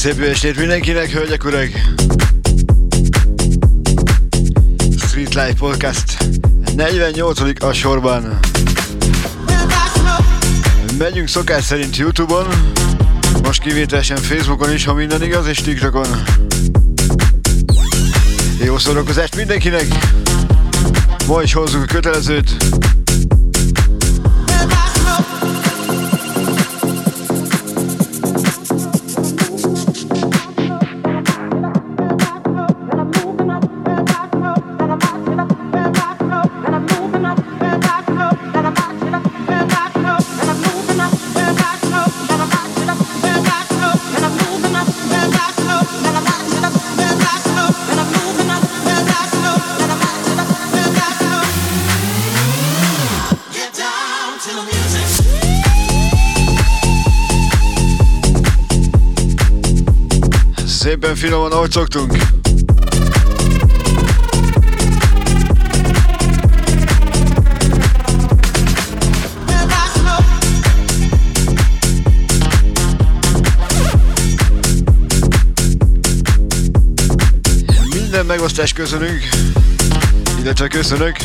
Szép jó estét mindenkinek, hölgyek, urak! Street Life Podcast 48 a sorban. Megyünk szokás szerint Youtube-on, most kivételesen Facebookon is, ha minden igaz, és TikTokon. Jó szórakozást mindenkinek! Ma is hozzuk a kötelezőt, Szépen finoman, ahogy szoktunk. Minden megosztást köszönünk, illetve köszönök.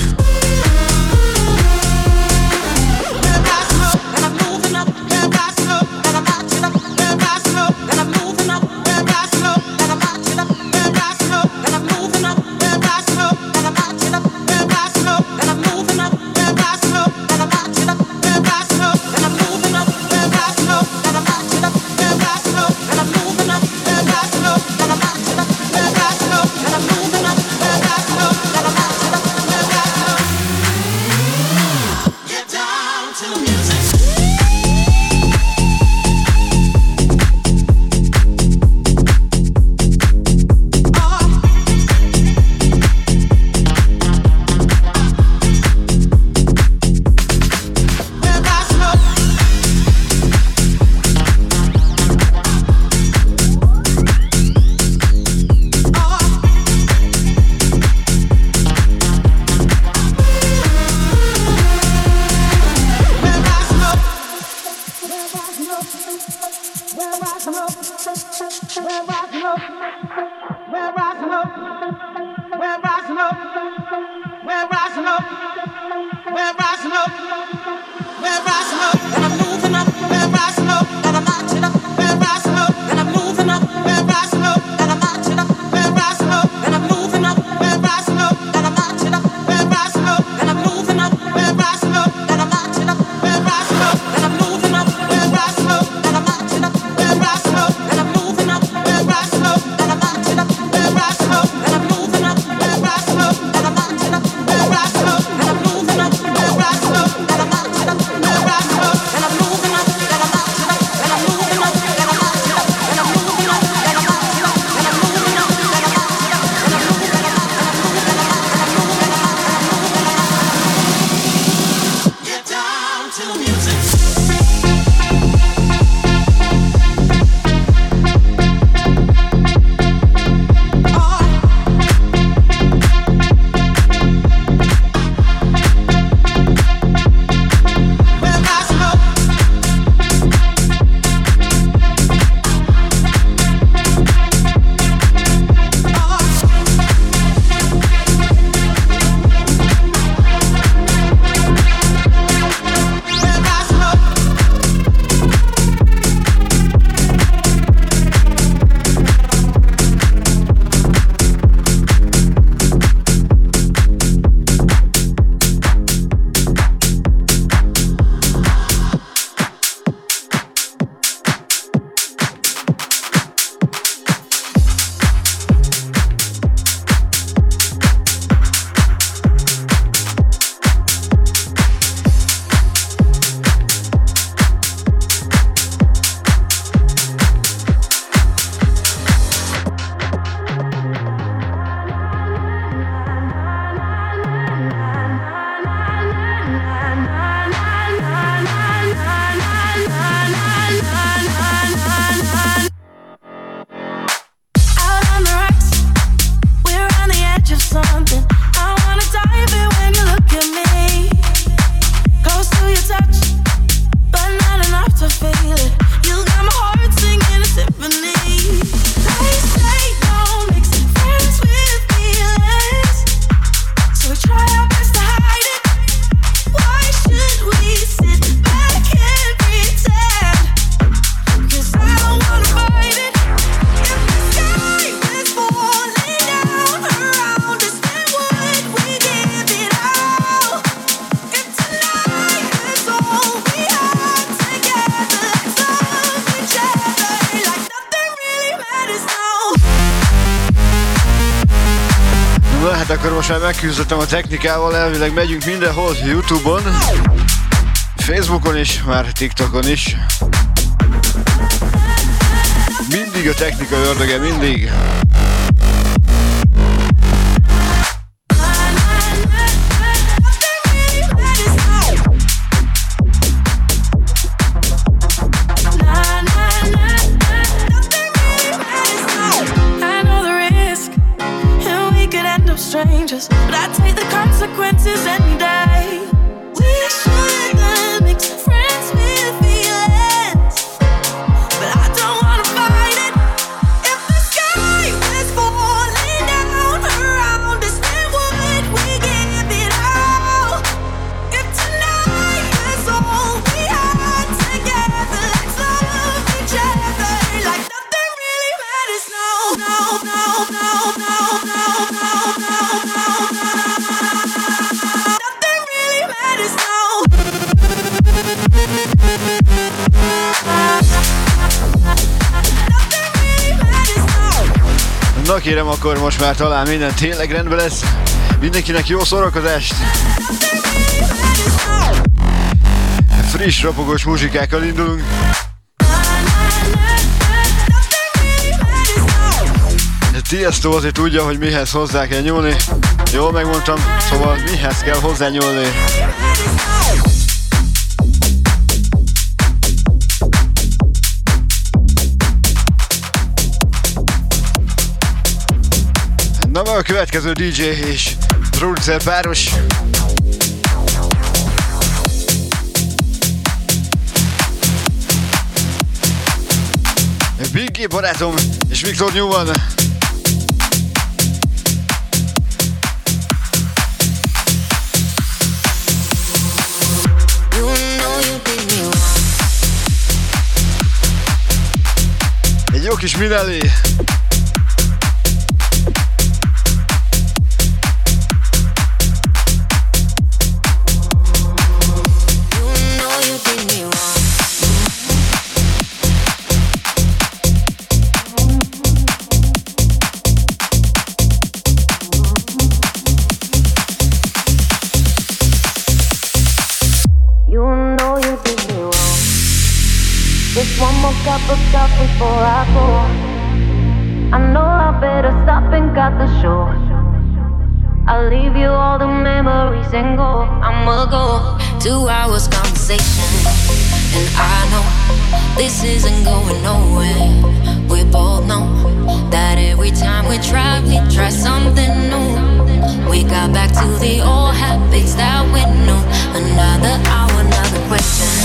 Where I look, where I megküzdöttem a technikával, elvileg megyünk mindenhol, Youtube-on, Facebookon is, már TikTokon is. Mindig a technika ördöge, mindig. but I take the consequences any day. Kérem, akkor most már talán minden tényleg rendben lesz. Mindenkinek jó szórakozást! Friss, rapogós muzsikákkal indulunk. Tiesto azért tudja, hogy mihez hozzá kell nyúlni. Jól megmondtam, szóval mihez kell hozzá a következő DJ és producer páros. Biggie barátom és Viktor Newman. Egy jó kis Minelli. before I go. I know I better stop and cut the show. I'll leave you all the memories and go. I'ma go. Two hours conversation. And I know this isn't going nowhere. We both know that every time we try, we try something new. We got back to the old habits that we knew. Another hour, another question.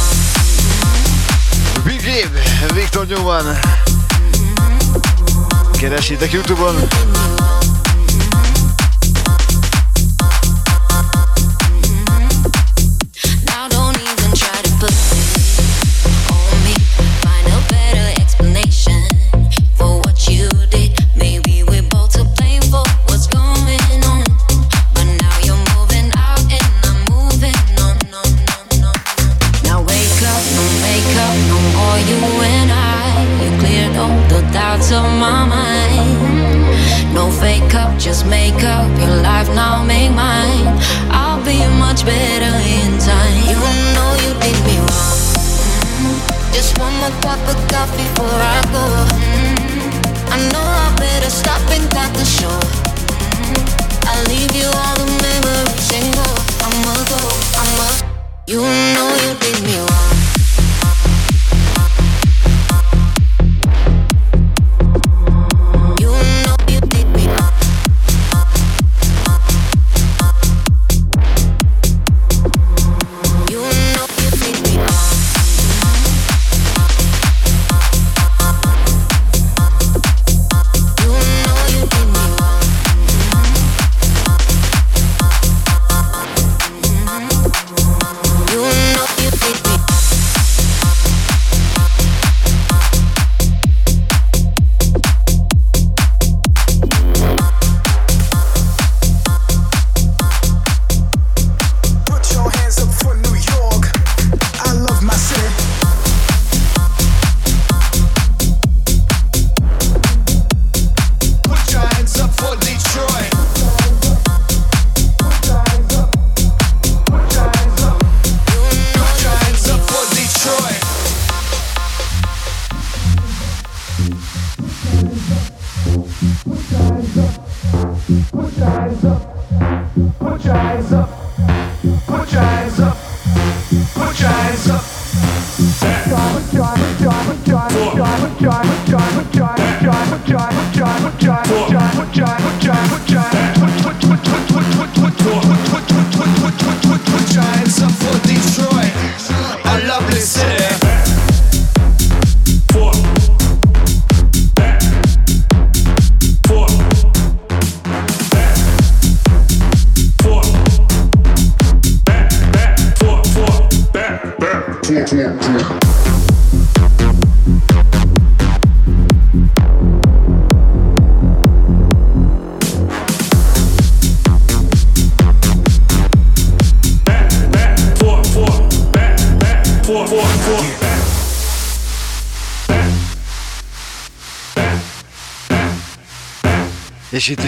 Gabe, Viktor Newman. Keresitek Youtube-on.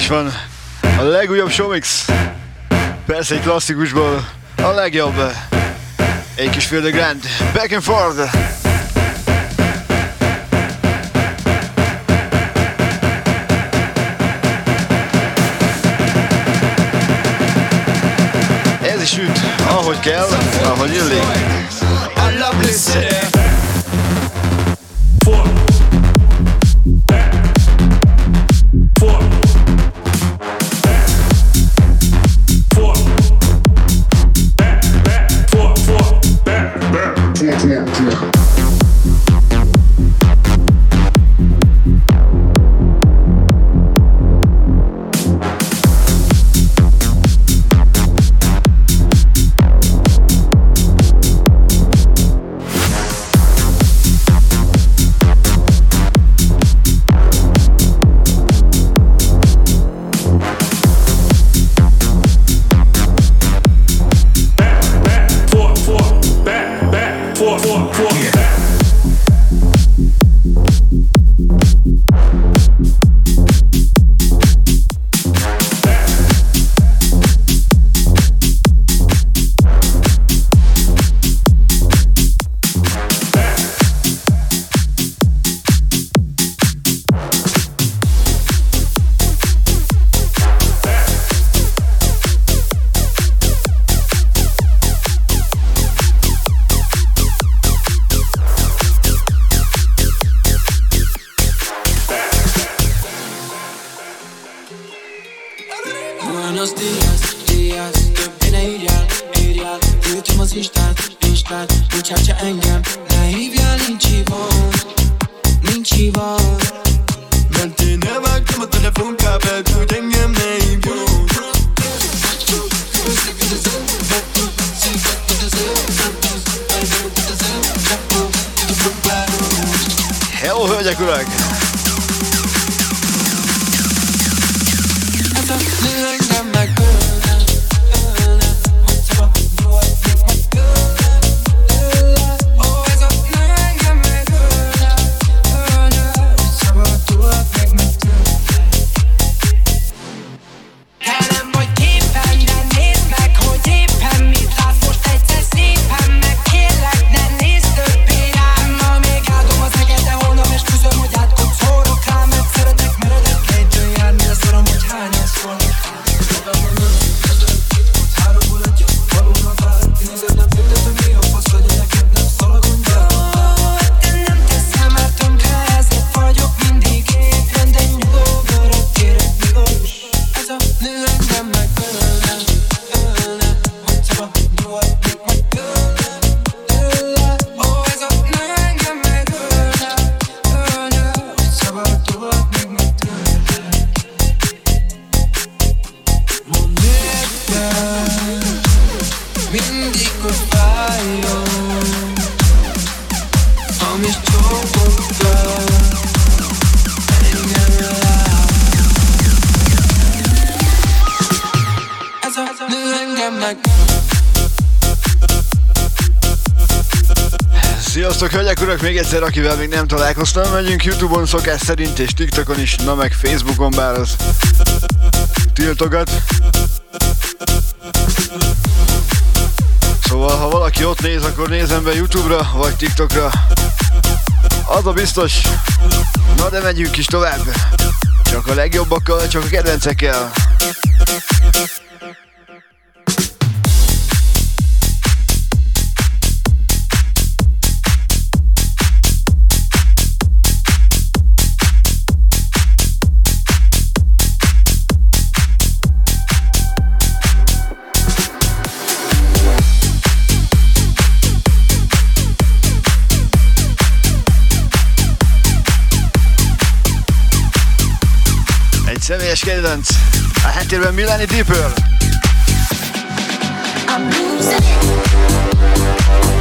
Is van a legújabb showmix. Persze egy klasszikusból a legjobb. Egy kis Feel Grand. Back and forth. Ez is üt, ahogy kell, ahogy illik. I love this még egyszer, akivel még nem találkoztam, megyünk Youtube-on szokás szerint és TikTokon is, na meg Facebookon, bár az tiltogat. Szóval, ha valaki ott néz, akkor nézem be Youtube-ra, vagy TikTokra. Az a biztos. Na de megyünk is tovább. Csak a legjobbakkal, csak a kedvencekkel. Személyes kedvenc. A háttérben Milani Deeper. I'm losing it.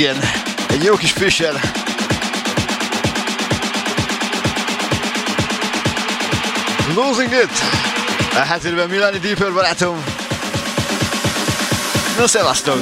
Igen, egy jó kis Fisher. Losing it! A háttérben Milani Deeper barátom. No, szevasztok!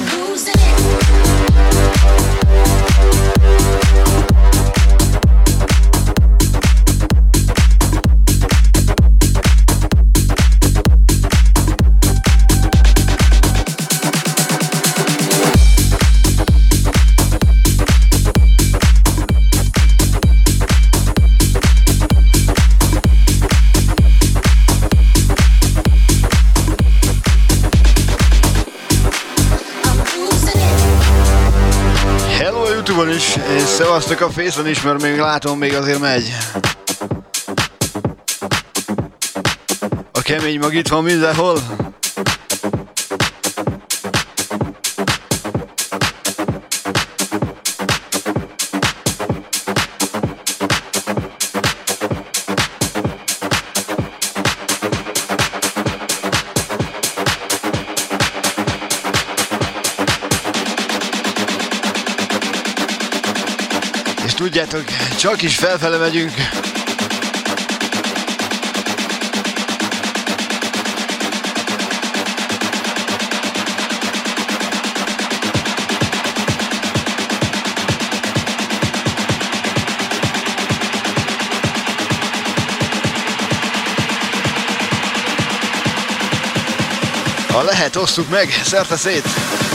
Szevasztok a Facen is, mert még látom, még azért megy. A kemény mag itt van mindenhol. Csak is felfele megyünk. Ha lehet, osszuk meg, szerte szét!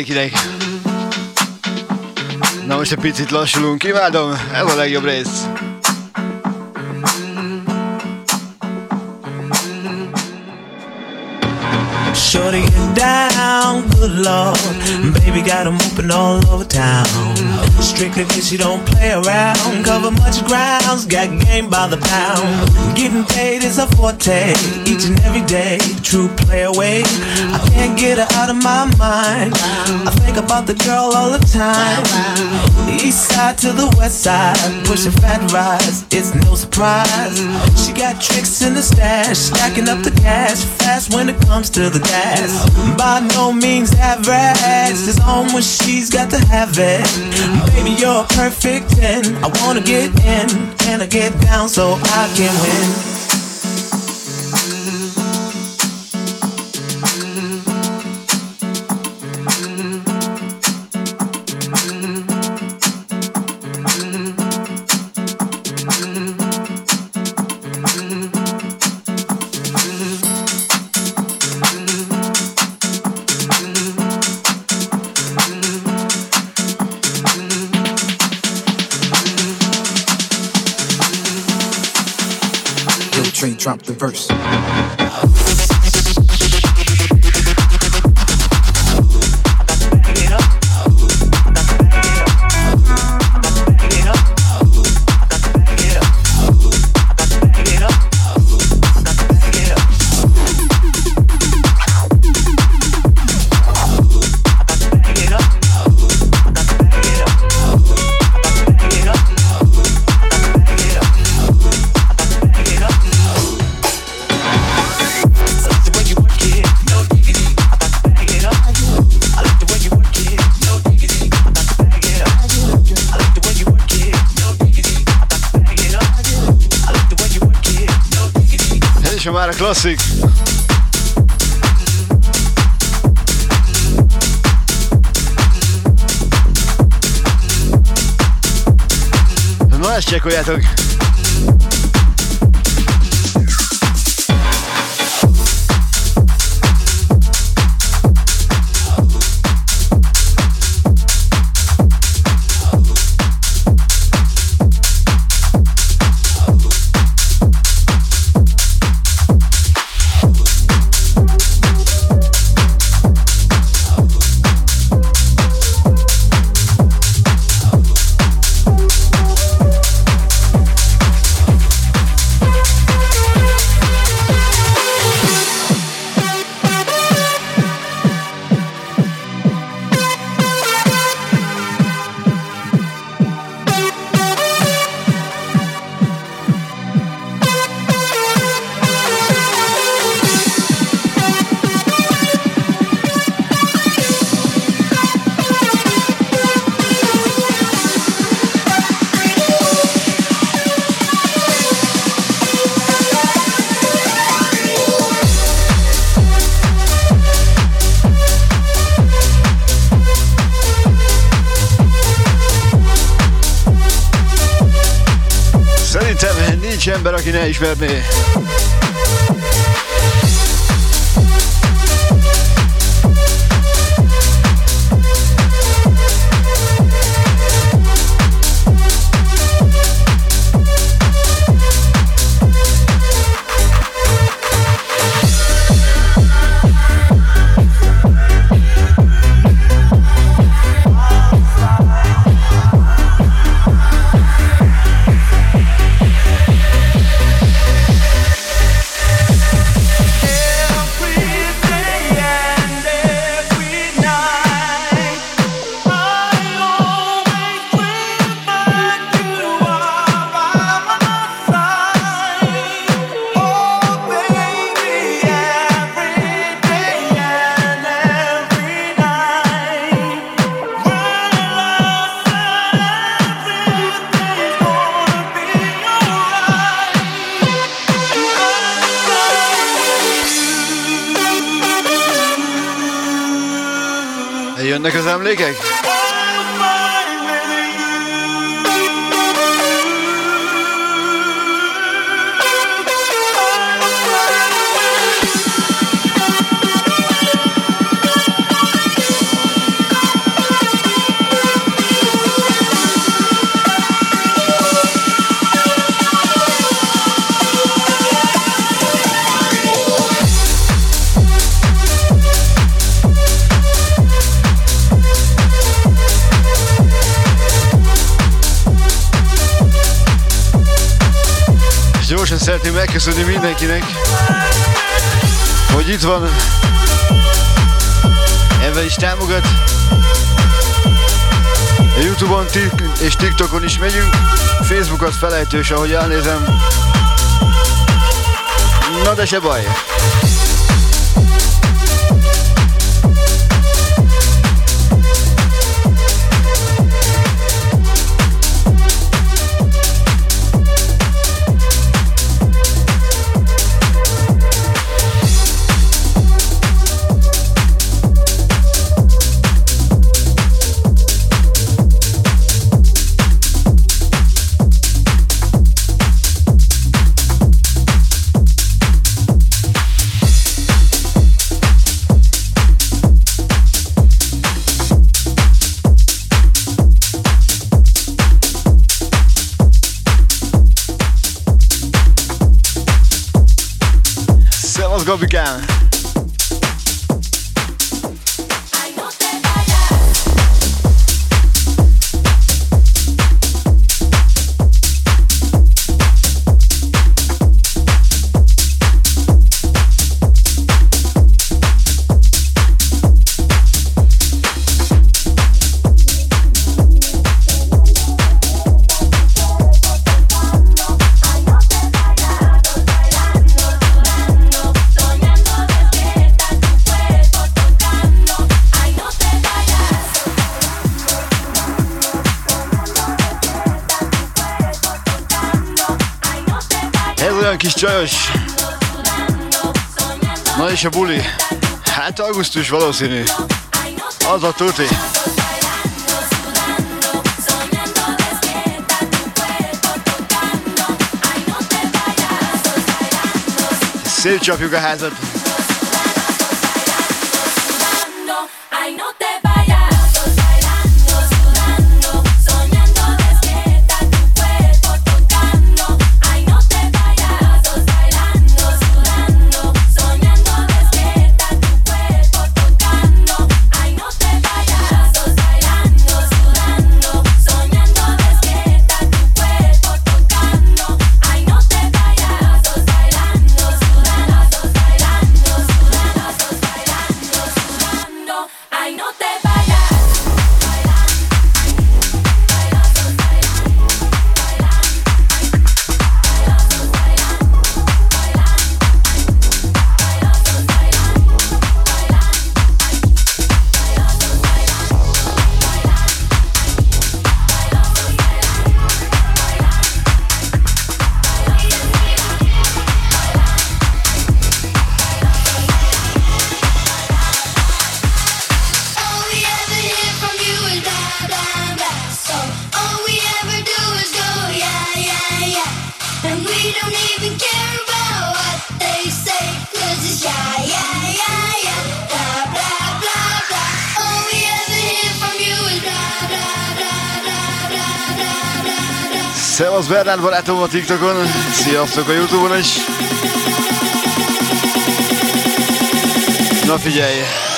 Mindenkinek. Na most egy picit lassulunk, imádom, ez a legjobb rész. Shorty down, good lord. Baby got got 'em open all over town. Strictly cause you don't play around. Cover much grounds, got game by the pound. Getting paid is a forte, each and every day. True play away. I can't get her out of my mind. I think about the girl all the time. East side to the west side, pushing fat rides, it's no surprise. She got tricks in the stash, stacking up the cash fast when it comes to the gas. By no means average, it's on when she's got to have it. Baby, you're a perfect 10. I wanna get in, and I get down so I can win. Drop the verse. Klasszik. Na ezt csekkoljátok. Aki ne ismerné. Ligek. Szeretném megköszönni mindenkinek, hogy itt van, ebben is támogat. A Youtube-on és TikTokon is megyünk, Facebookot felejtős, ahogy elnézem. Na de se baj. Augusztus valószínű. Az a tuti. Szétcsapjuk a házat. Bernard barátom a TikTokon, sziasztok a Youtube-on is. Na figyelj!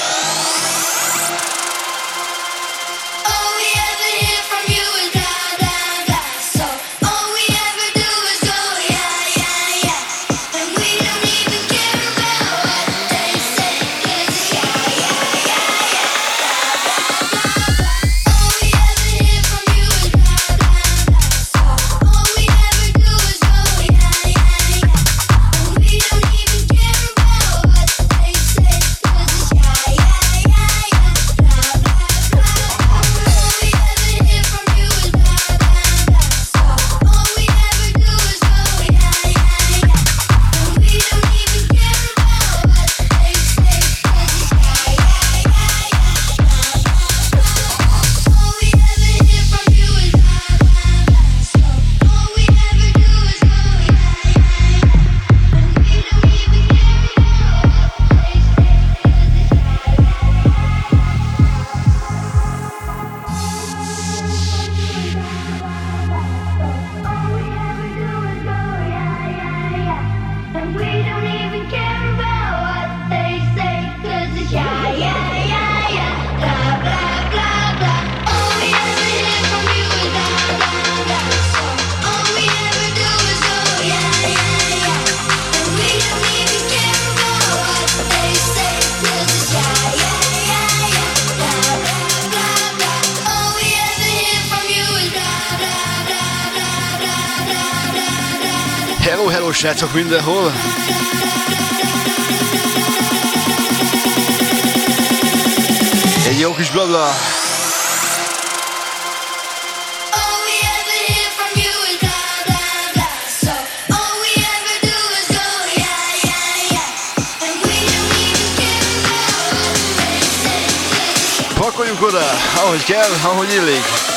csak mindenhol. Egy jó kis blabla. Pakoljunk oda, ahogy kell, ahogy illik.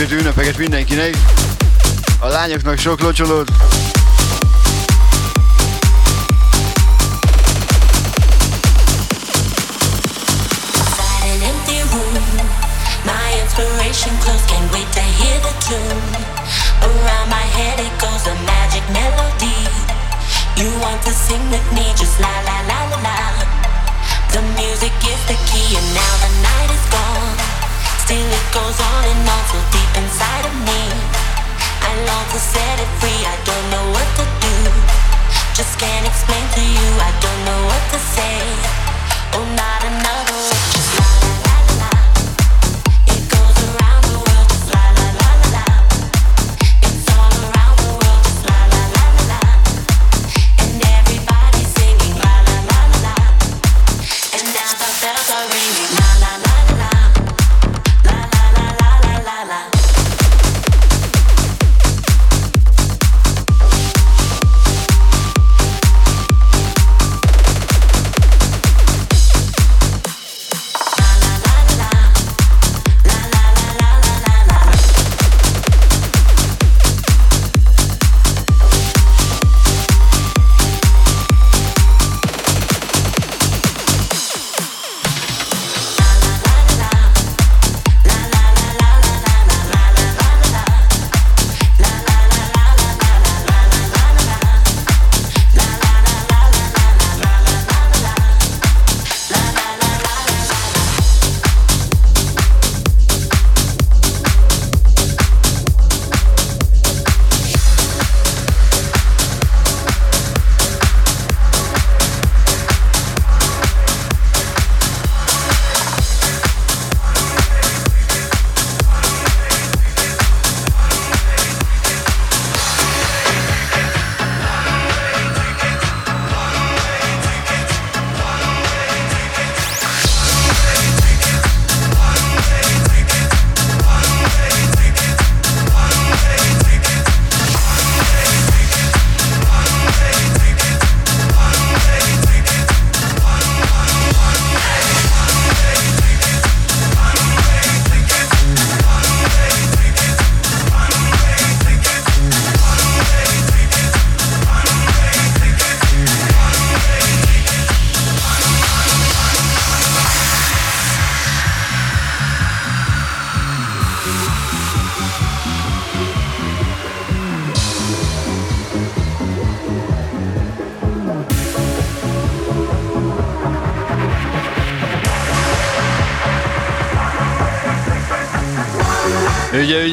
dicsőítő ünnepeket mindenkinek. A lányoknak sok locsolót. goes on.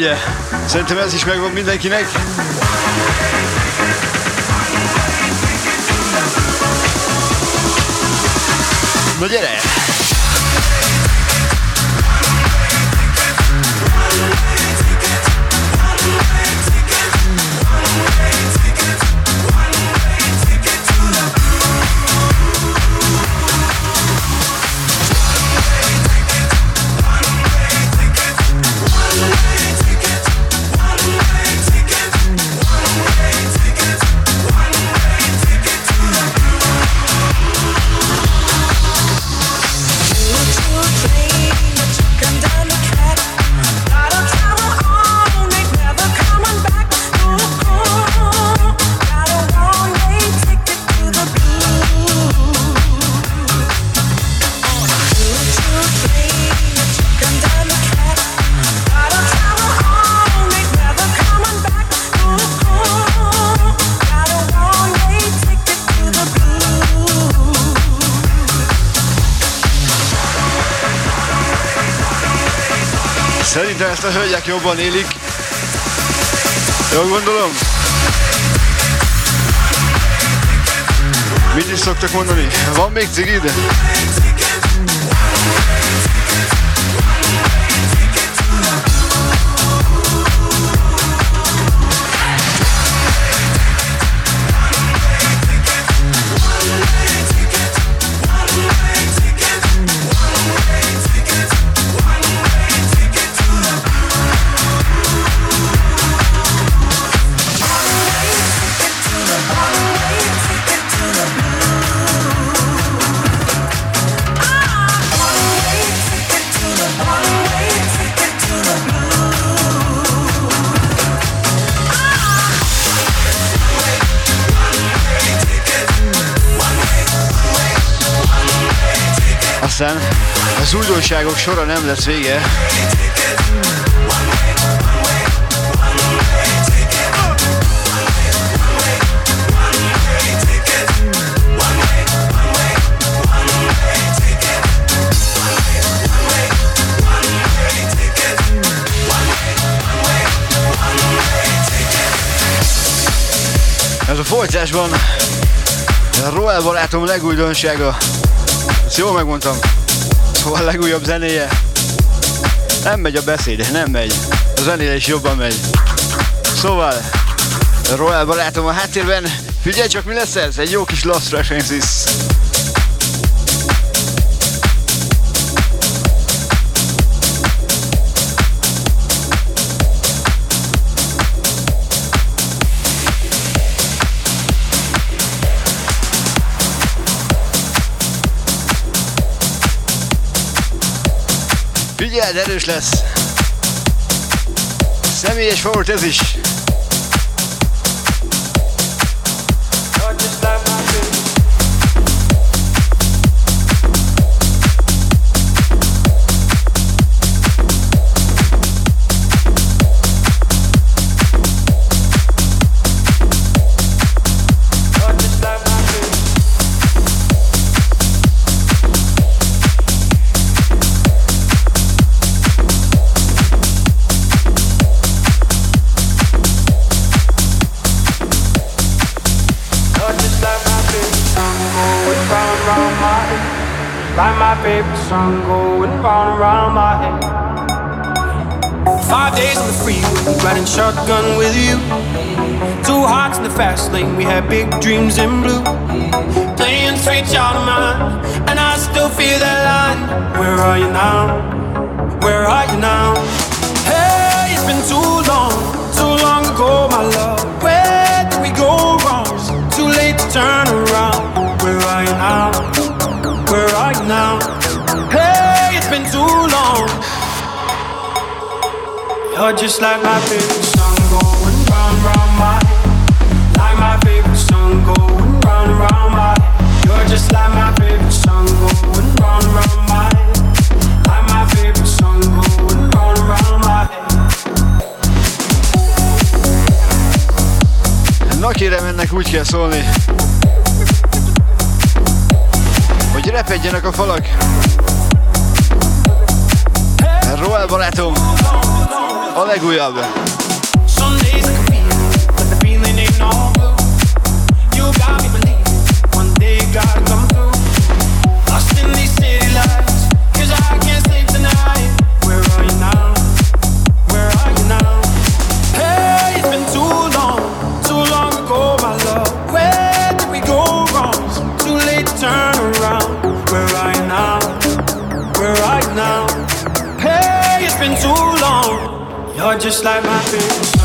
Ugye. Szerintem ez is megvan mindenkinek. Na gyere! A hölgyek jobban élik. Jól gondolom? Mit is szoktak mondani? Van még cigid? Az újdonságok sora nem lesz vége. Ez a folytásban a Royal barátom legújdonsága. Ezt jól megmondtam. A legújabb zenéje. Nem megy a beszéd, nem megy. A zenéje is jobban megy. Szóval, Royal barátom a háttérben. Figyelj csak mi lesz ez? Egy jó kis Lost References. Figyeld, erős lesz! Személyes volt ez is! We had big dreams in blue. Playing sweet child of mine, and I still feel that line. Where are you now? Where are you now? Hey, it's been too long, too long ago, my love. Where did we go wrong? Too late to turn around. Where are you now? Where are you now? Hey, it's been too long. You're just like my favorite úgy kell szólni, hogy repedjenek a falak. Roel barátom, A legújabb. Just like my favorite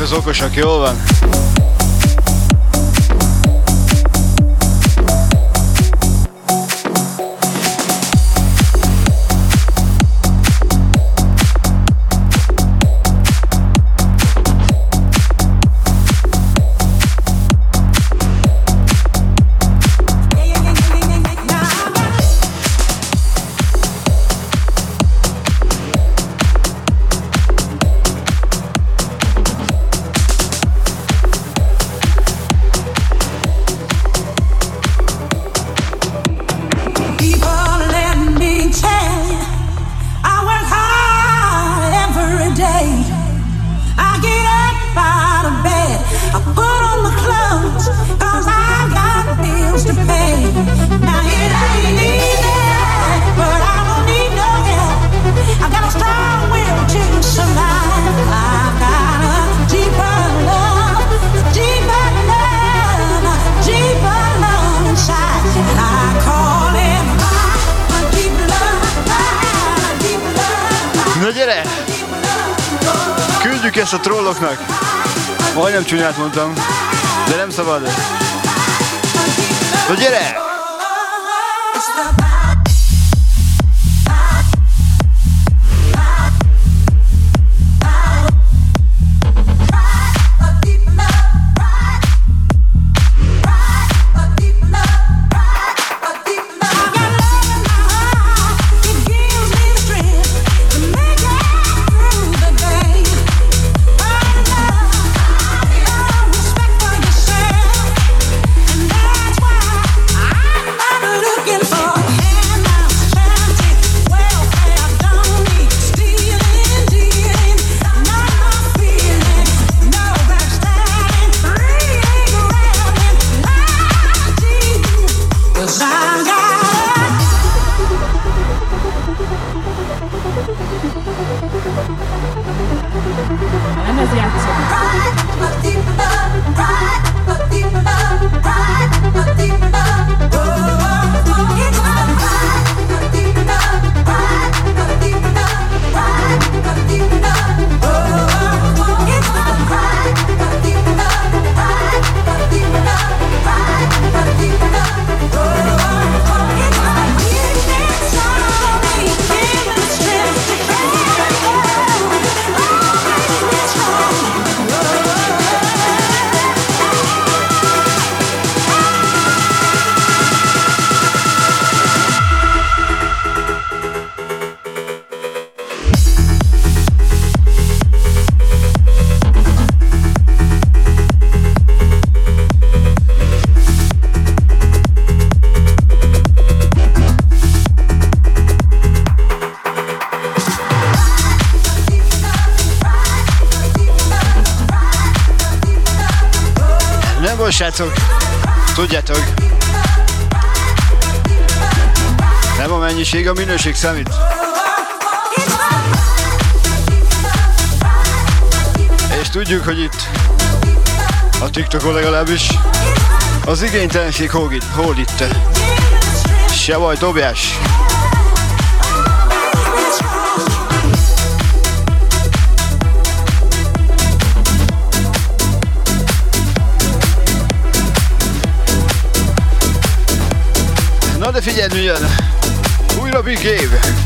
az okosak, jól van? Csúnyát mondtam, de nem szabad. Na gyere! Srácok, tudjátok, nem a mennyiség, a minőség számít. És tudjuk, hogy itt, a TikTokon legalábbis, az igénytelenség hol itt. Se baj, dobjás! Figyeld, mi jön. Újra Big Game.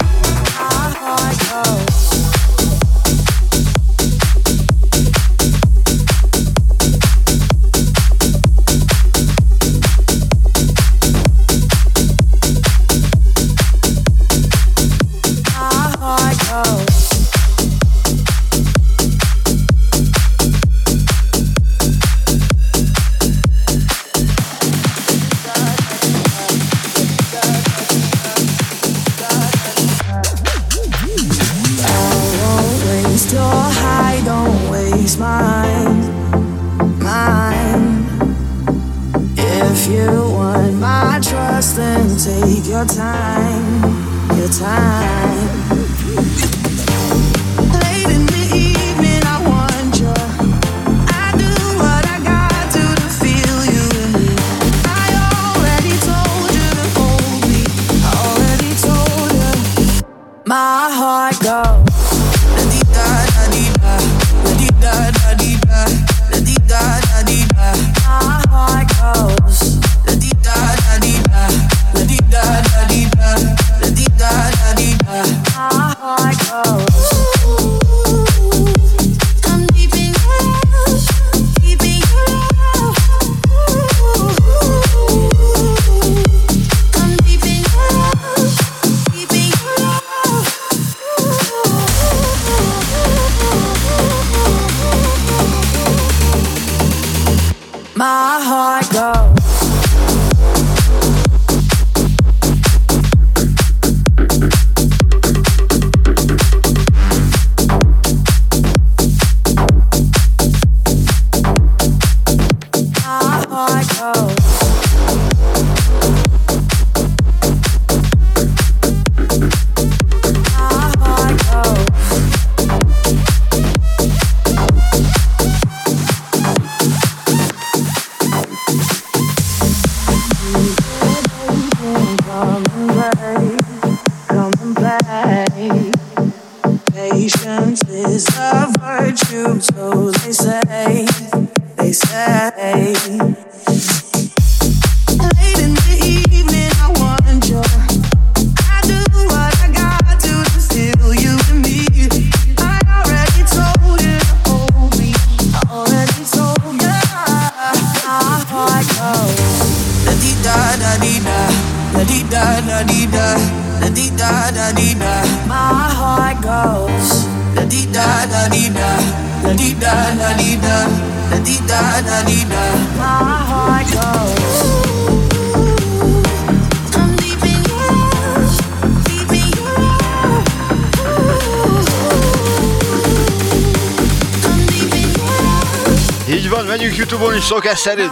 Szokás szerint.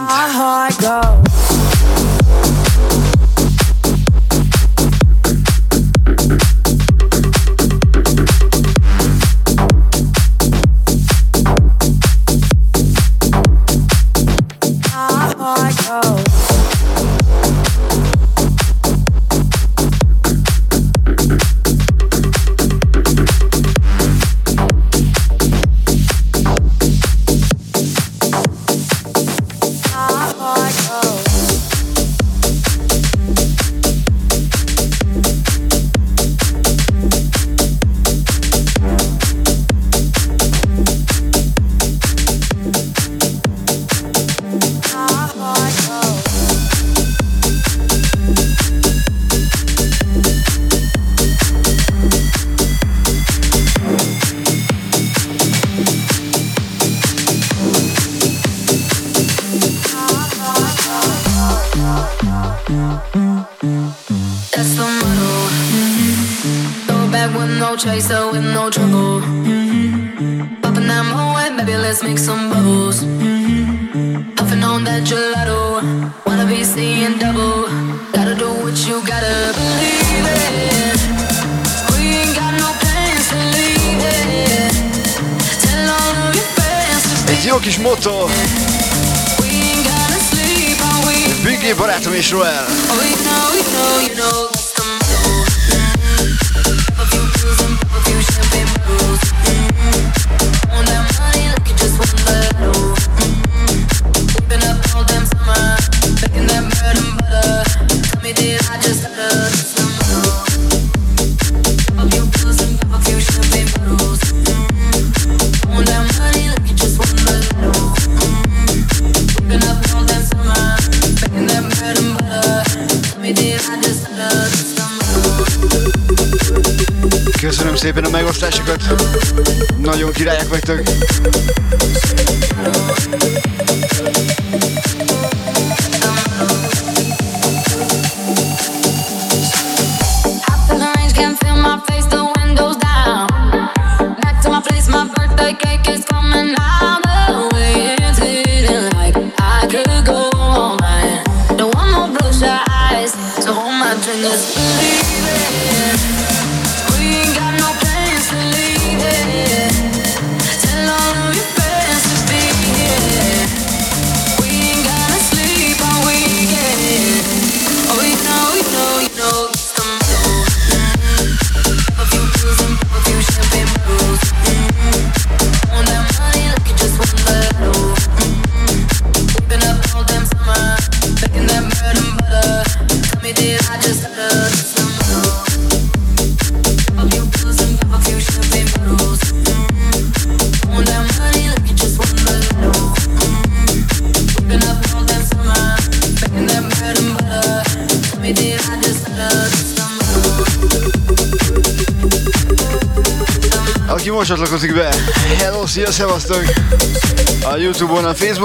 just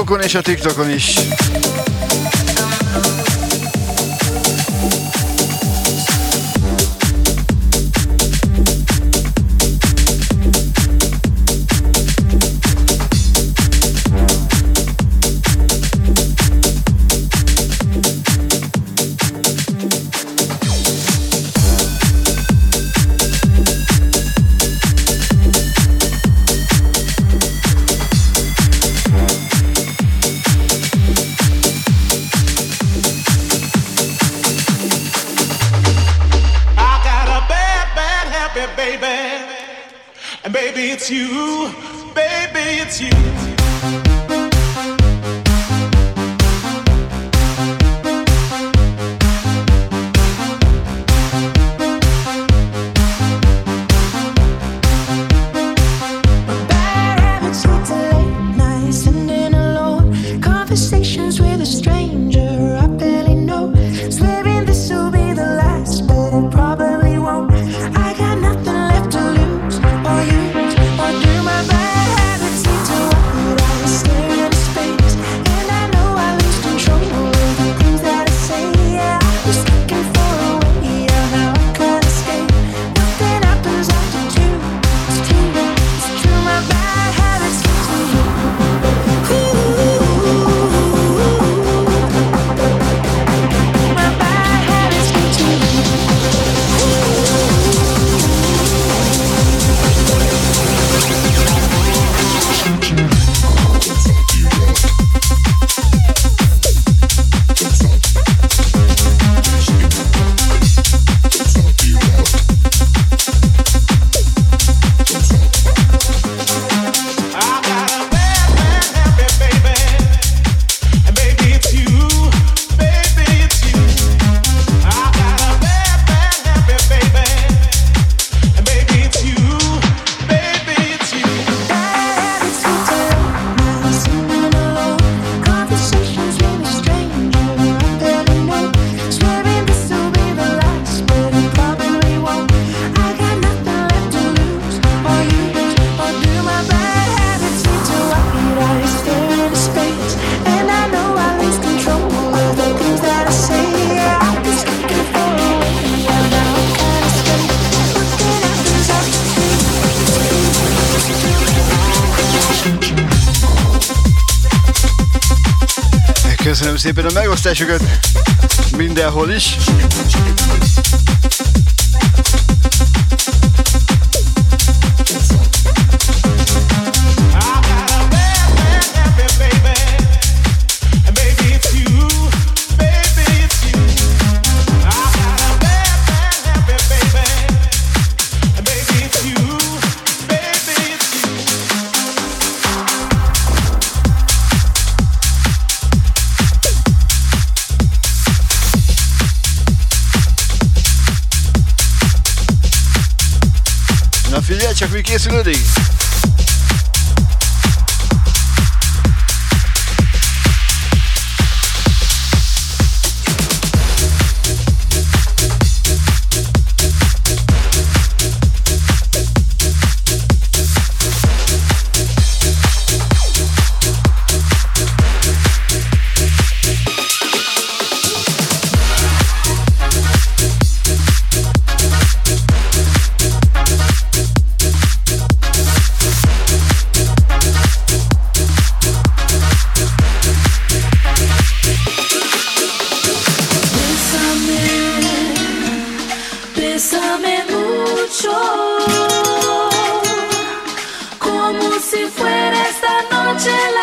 Facebookon és a TikTokon is. happy, baby. And baby, it's you. Baby, it's you. Szépen a megosztásokat mindenhol is. listening. Meg.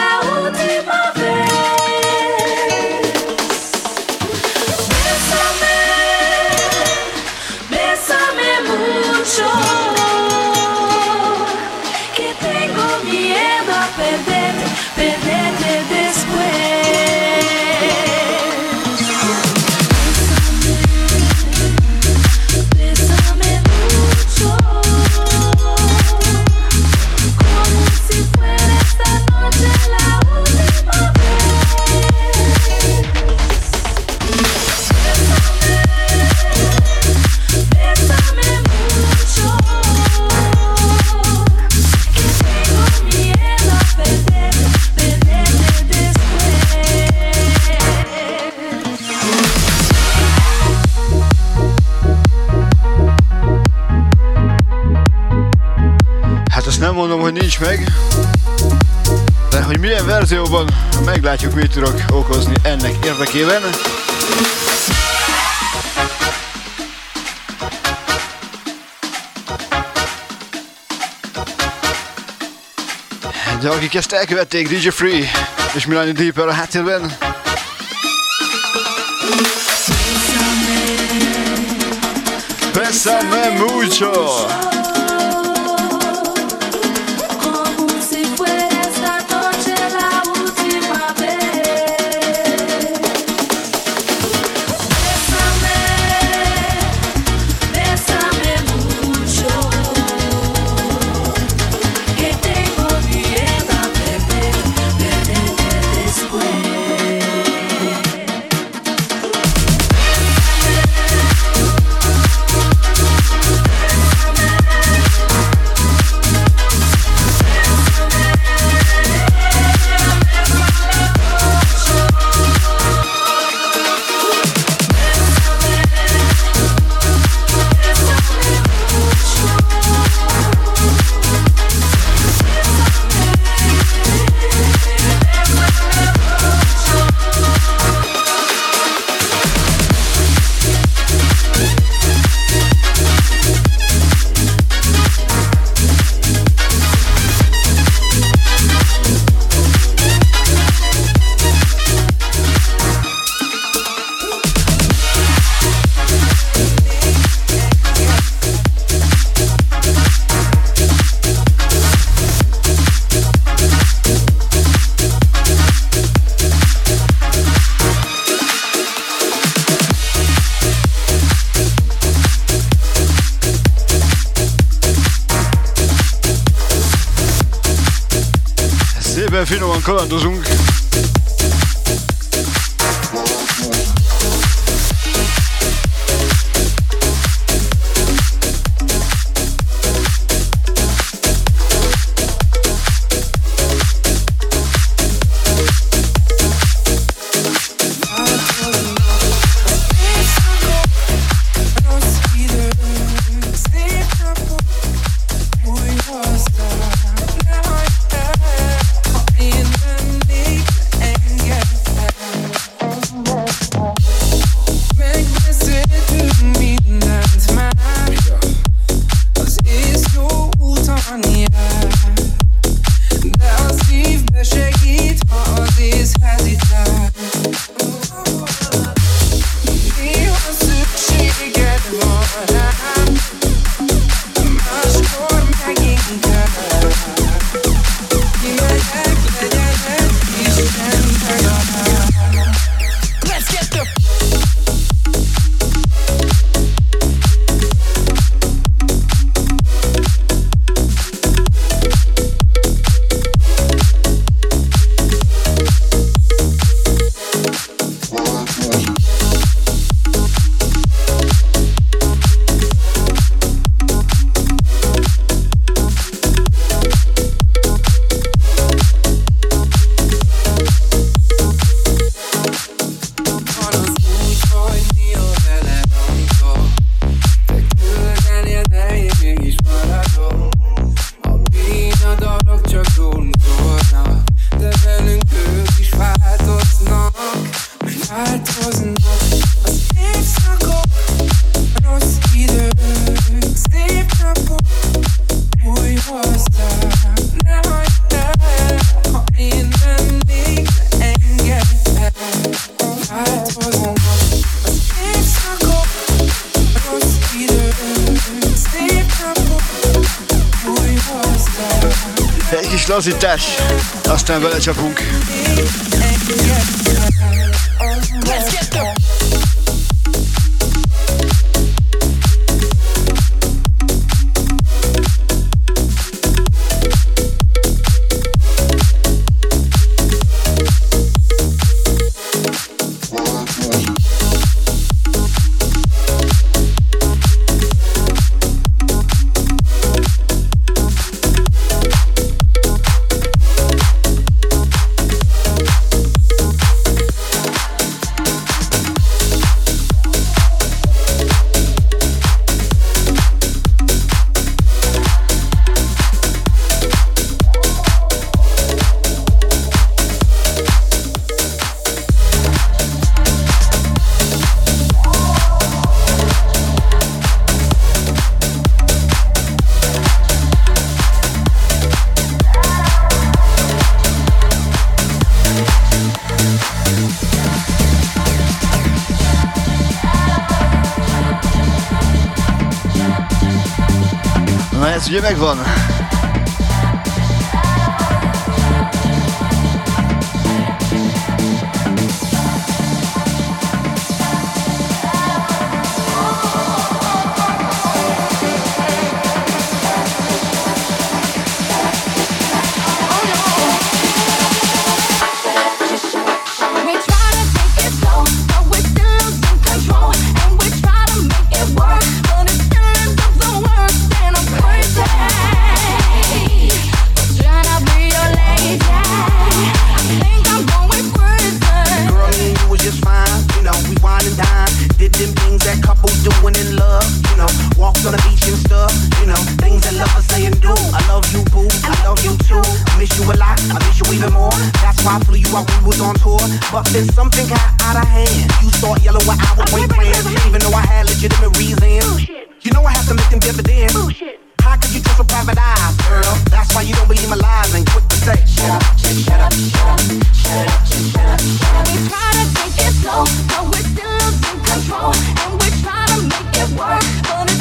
Mit tudok okozni ennek érdekében. De akik ezt elkövették, DJ Free és Milani Deeper a háttérben, Pésame mucho! to. Saigon. Parties on the beach and stuff, you know, things that lovers say and do. I love you, boo. I love you too. I miss you a lot. I miss you even more. That's why I flew you out when we was on tour. But then something got out of hand. You start yelling while I was waiting, even though I had legitimate reasons. Bullshit. You know I have to make them dividends. Bullshit. How could you trust a private eye, girl? That's why you don't believe my lies and quit the say Shut up, shut up, shut up, shut up, shut up, shut up We try to take it slow, but we're still losing control And we try to make it work, but it's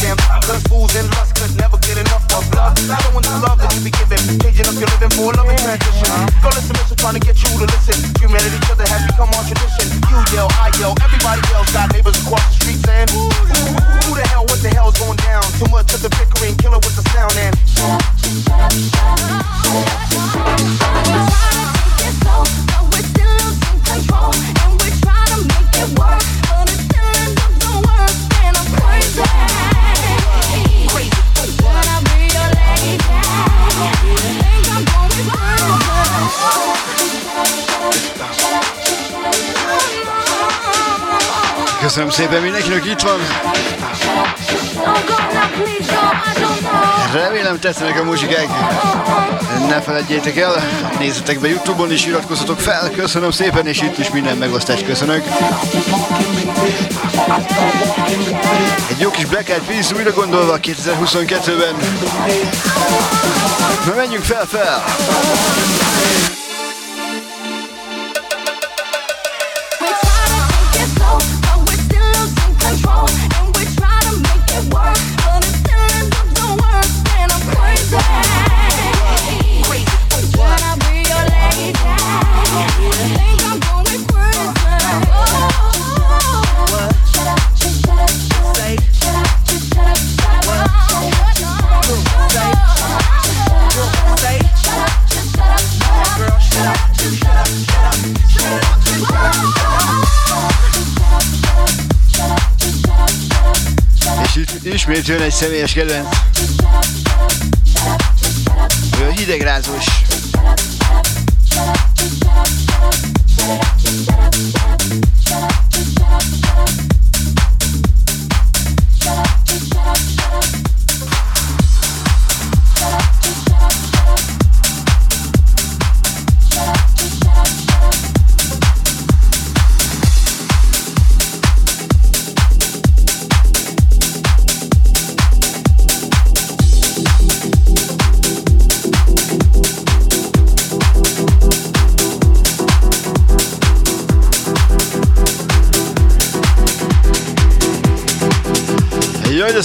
him. Cause fools and lust could never get enough of love. Showing the love that you be giving, changing up your living for a loving transition. Go listen, mission trying to get you to listen. Humanity, each other has become our tradition. You yell, I yell, everybody yells. Got neighbors across the street saying, Who the hell? What the hell's going down? Too much of the bickering, killer with the sound and. Shut up, shut up, shut up, we're still losing control, and we're to make it work, but it's still ends up the worst, and I'm crazy. Köszönöm szépen mindenkinek, itt van. Remélem tetszenek a muzsikák. Ne feledjétek el, nézzetek be Youtube-on is, iratkozzatok fel. Köszönöm szépen, és itt is minden megosztást köszönök. Egy jó kis Black Eyed Peas újra gondolva 2022-ben. Na menjünk fel, fel! jön egy személyes kedvenc. Ő a hidegrázós.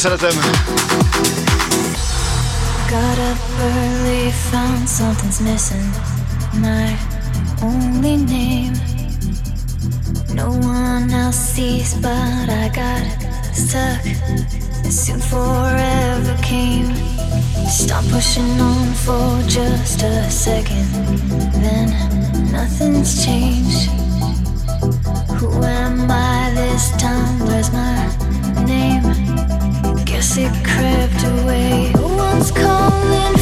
Szeretem. Got up early, found something's missing. My only name. No one else sees, but I got stuck. Soon forever came. Stop pushing on for just a second. Then nothing's changed. Who am I this time? Where's my? It crept away. No one's calling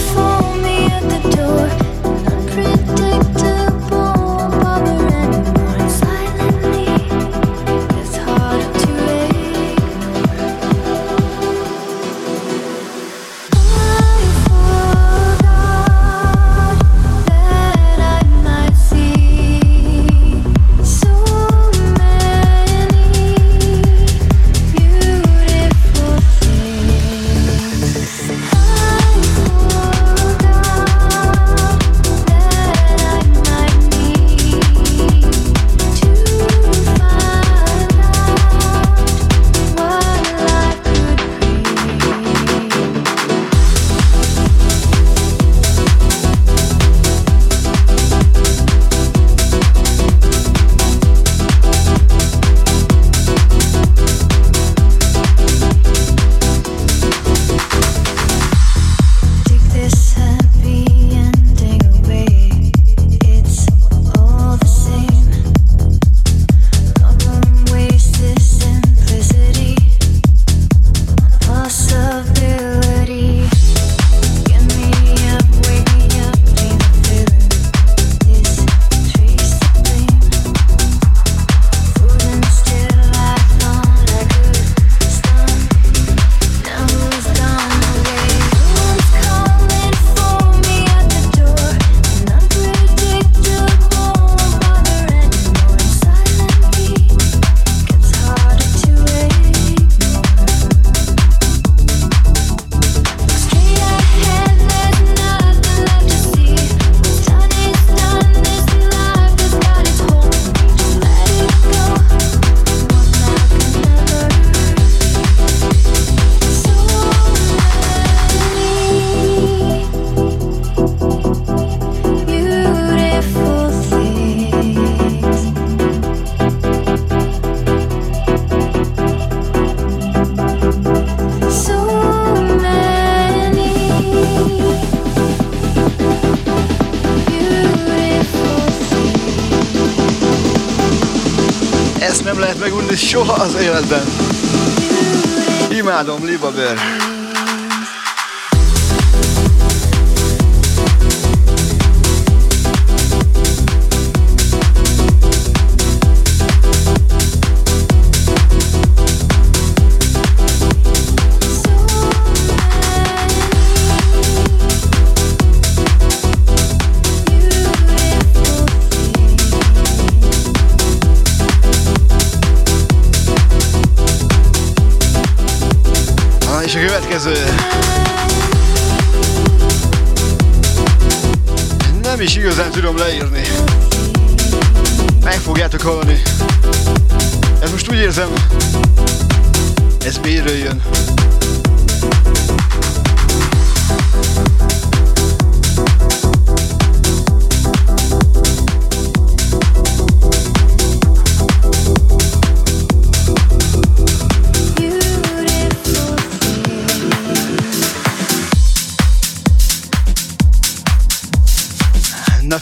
soha az életben. Imádom Liba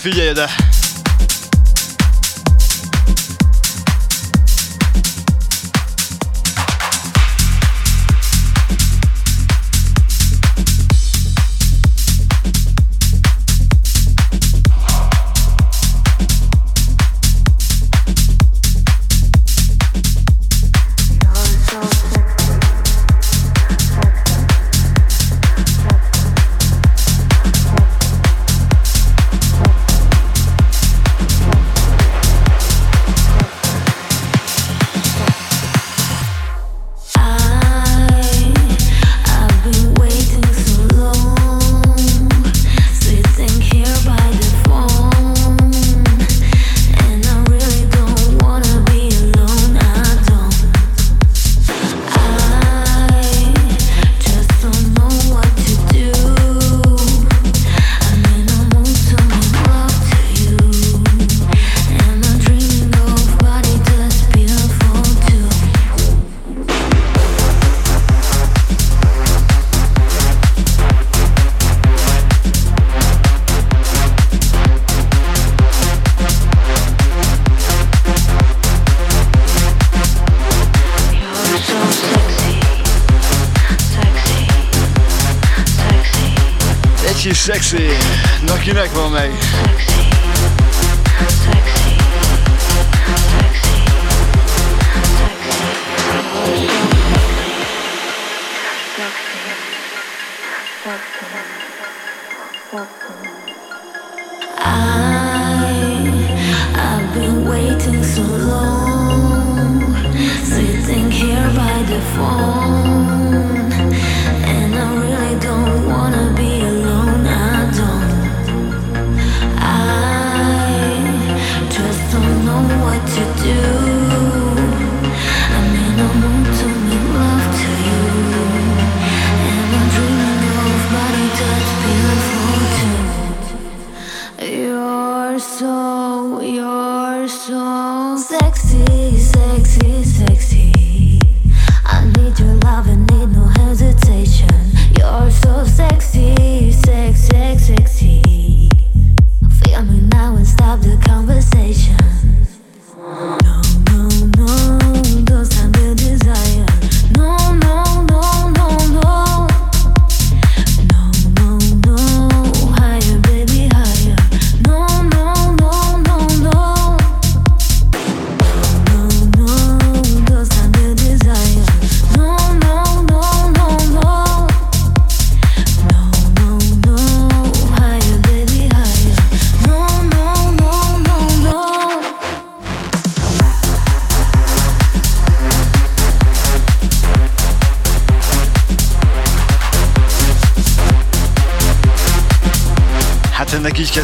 figyelj ide!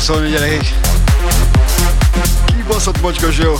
są niedzielę. Kibos que Boćko eu!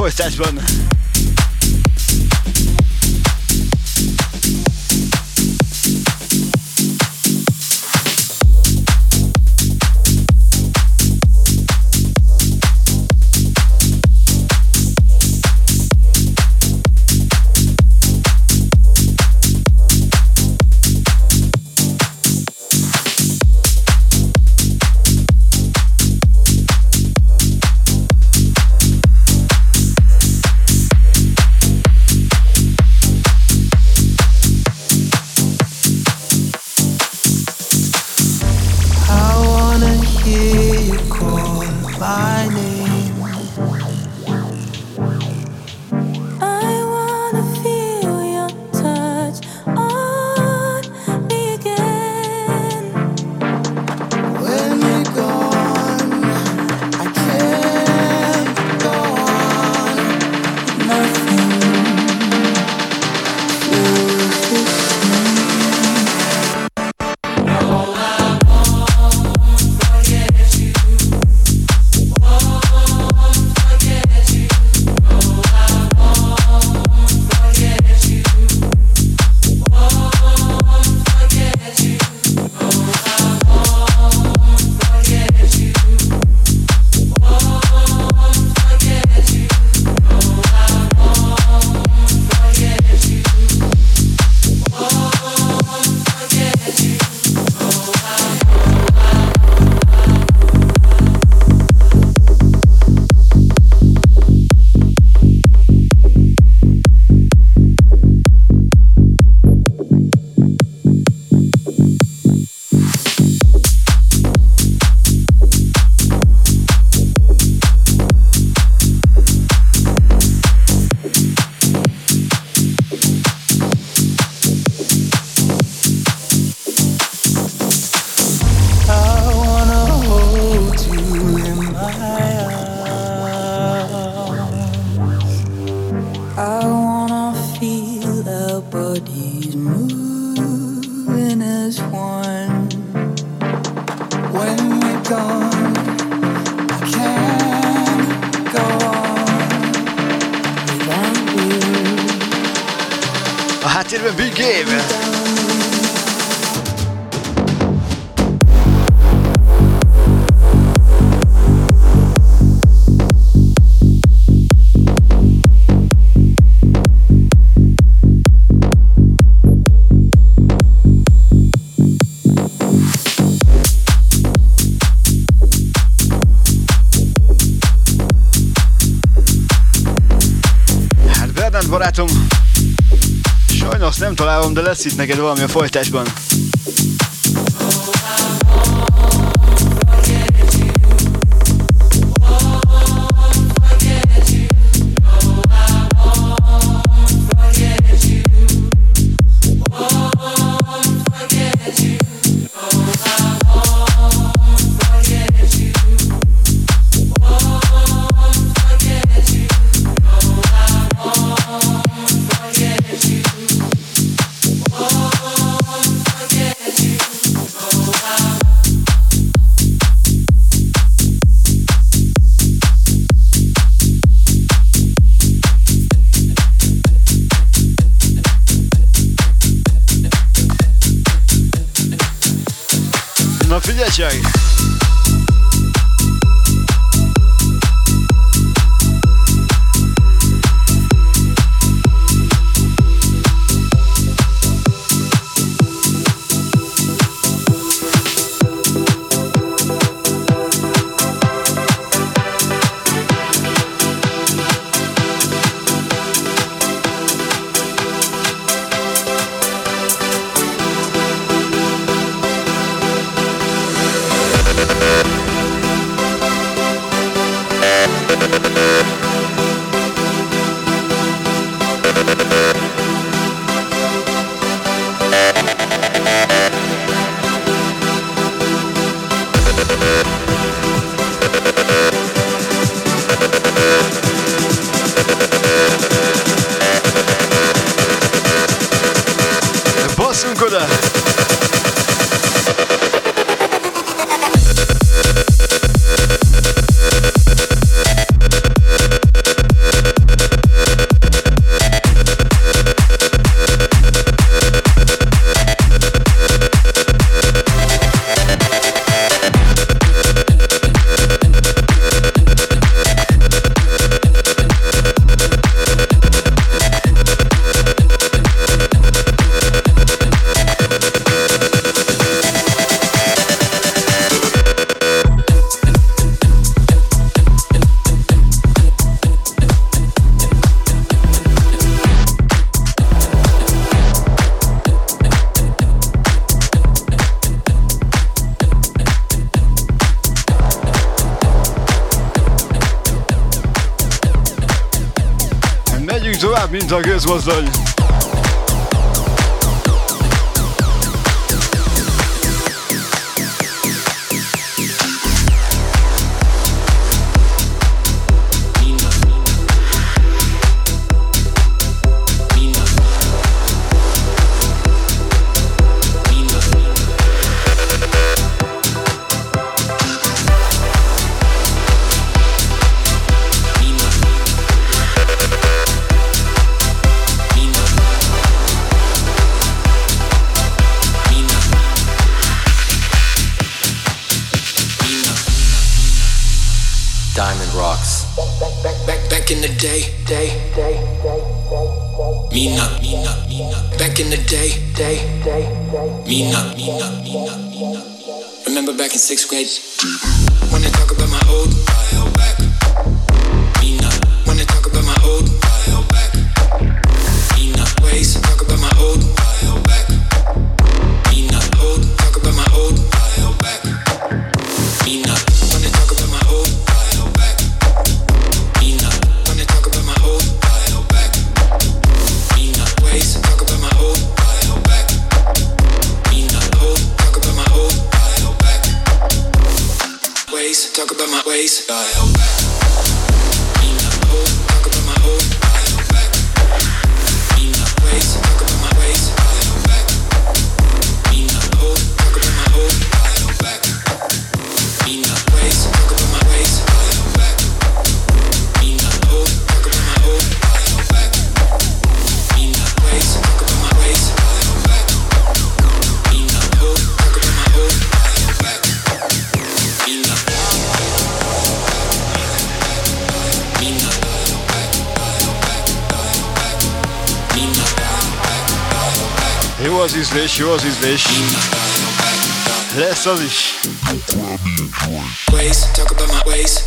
Jó. folytatásban. Találom, de lesz itt neked valami a folytásban. I guess was Mazdani. sixth grade. When they talk about bitch. Less of it. Ways, talk about my ways.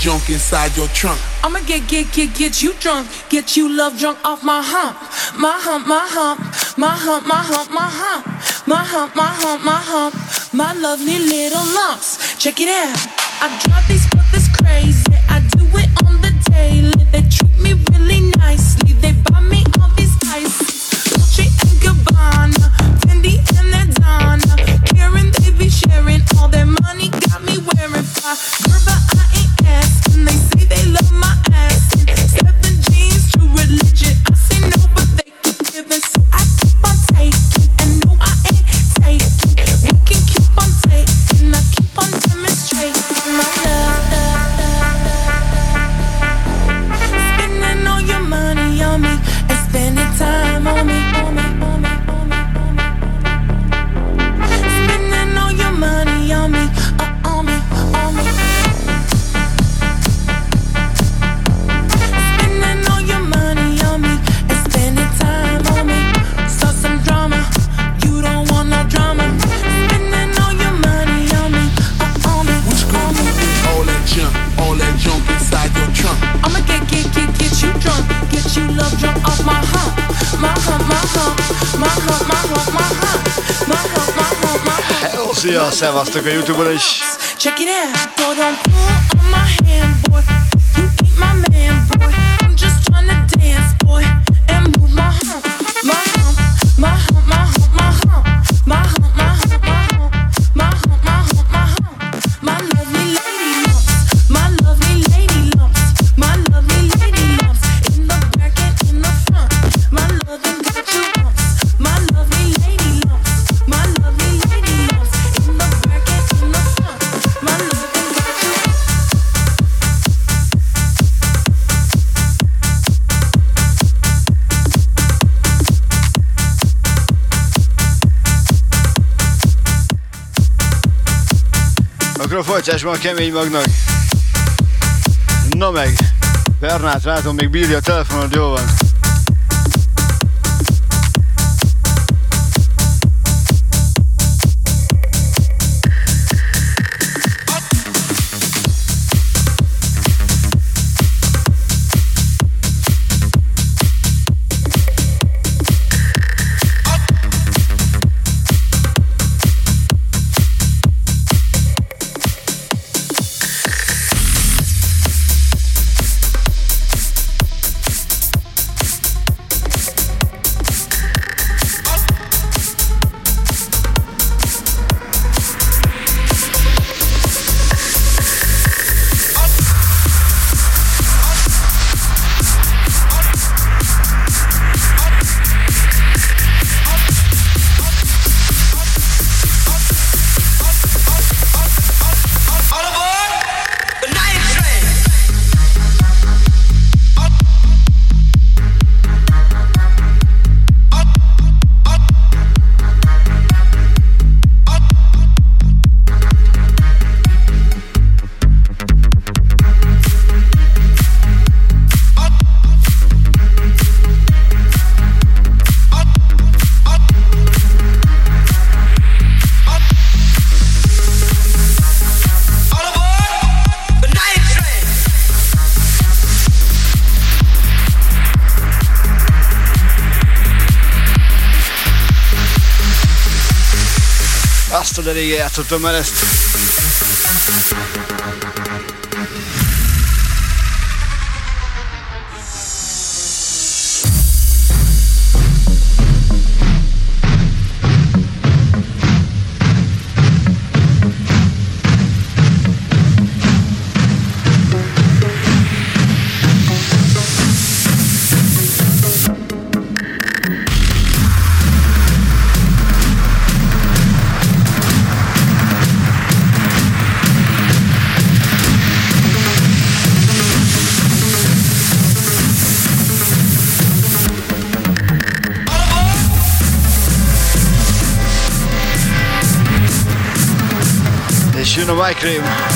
Junk inside your trunk. I'ma get, get, get, get you drunk. Get you love drunk off my hump. My hump, my hump. My hump, my hump, my hump. My hump, my hump, my hump. My lovely little lumps. Check it out. I drive Youtube-on! Check it out, A folytásban a kemény magnak. Na meg, Bernát látom, még bírja a telefonod, jó van. Játszod, de crew.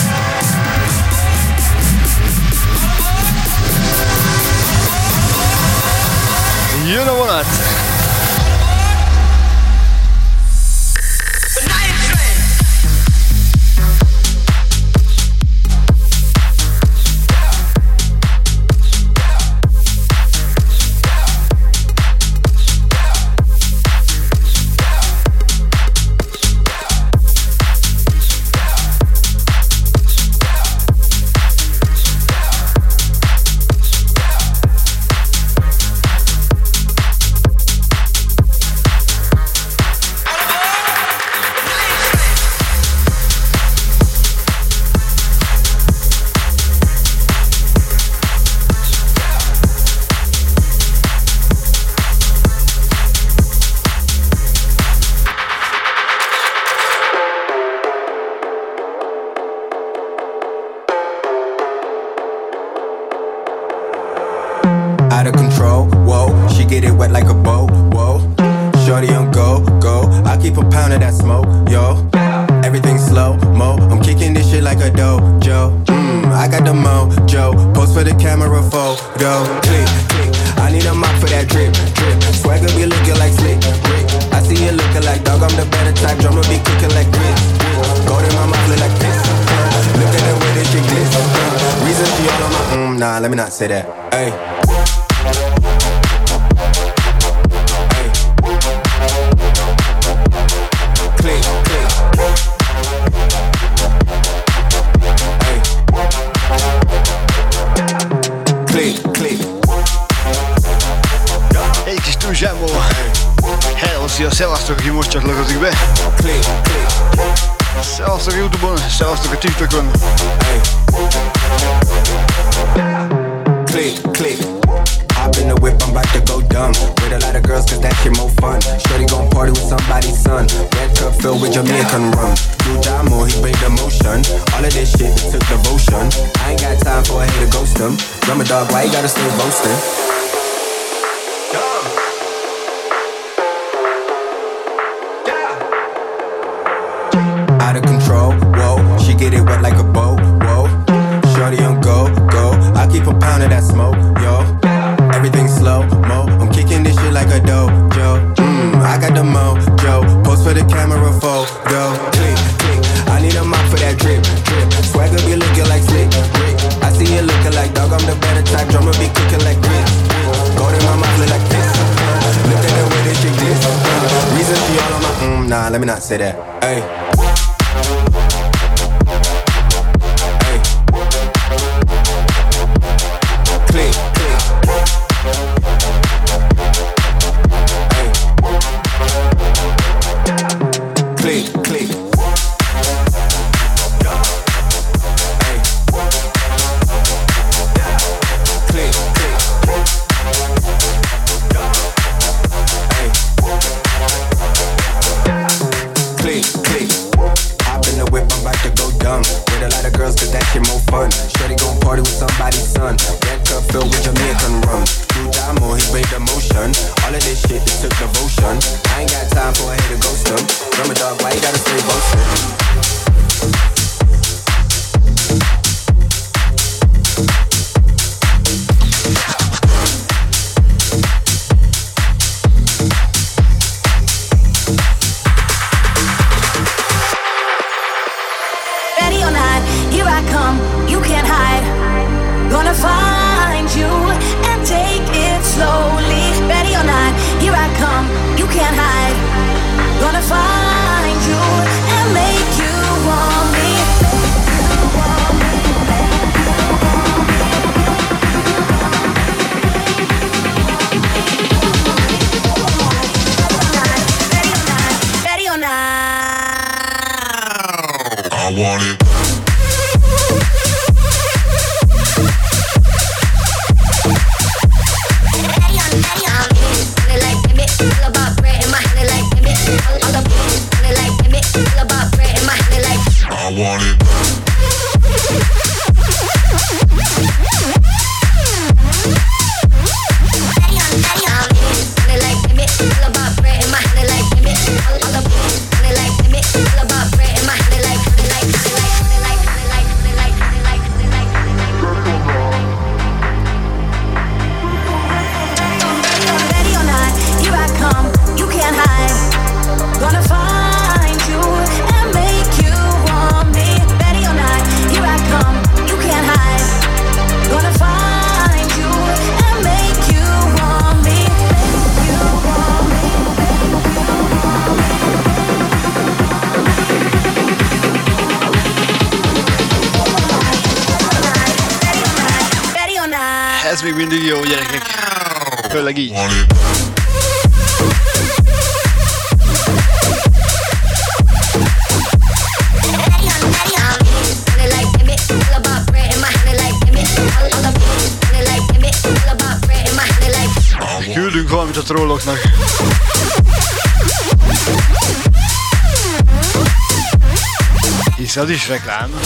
Az is reklám.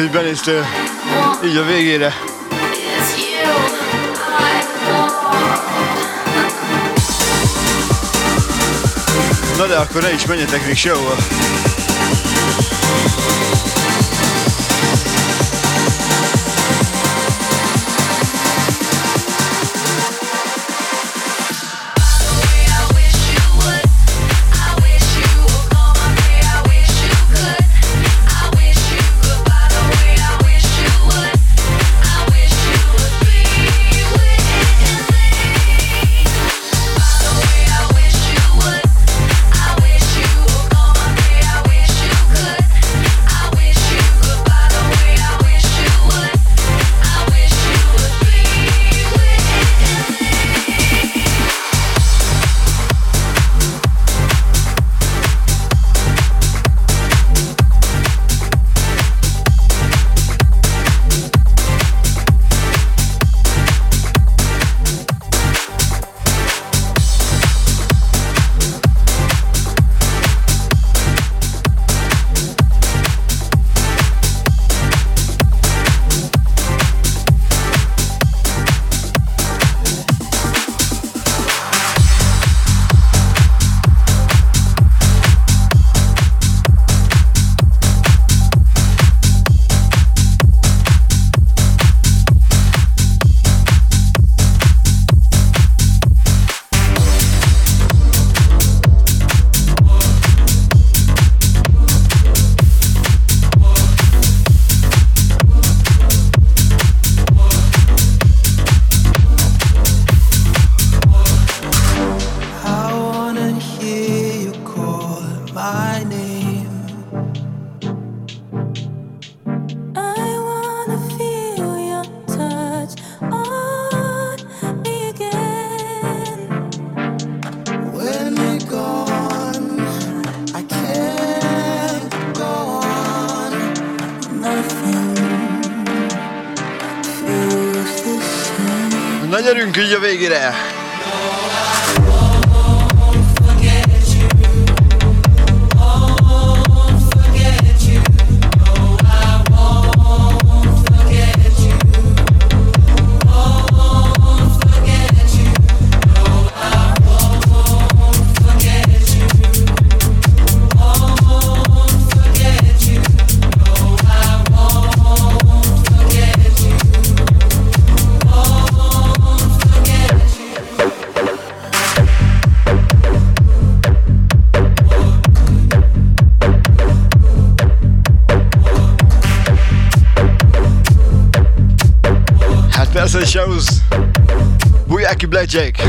Hogy benéztél így a végére. Na de akkor ne is menjetek még sehova. Gyerünk így a végére! Blackjack.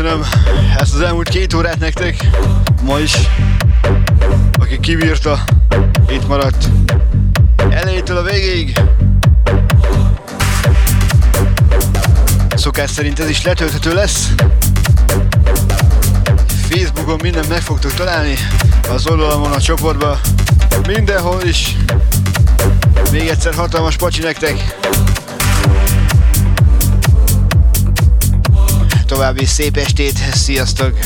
Köszönöm ezt az elmúlt két órát nektek, ma is, aki kibírta, itt maradt elejétől a végéig. Szokás szerint ez is letölthető lesz. Facebookon minden meg fogtok találni, az oldalamon a csoportba, mindenhol is. Még egyszer hatalmas pacsi nektek! További szép estét, sziasztok!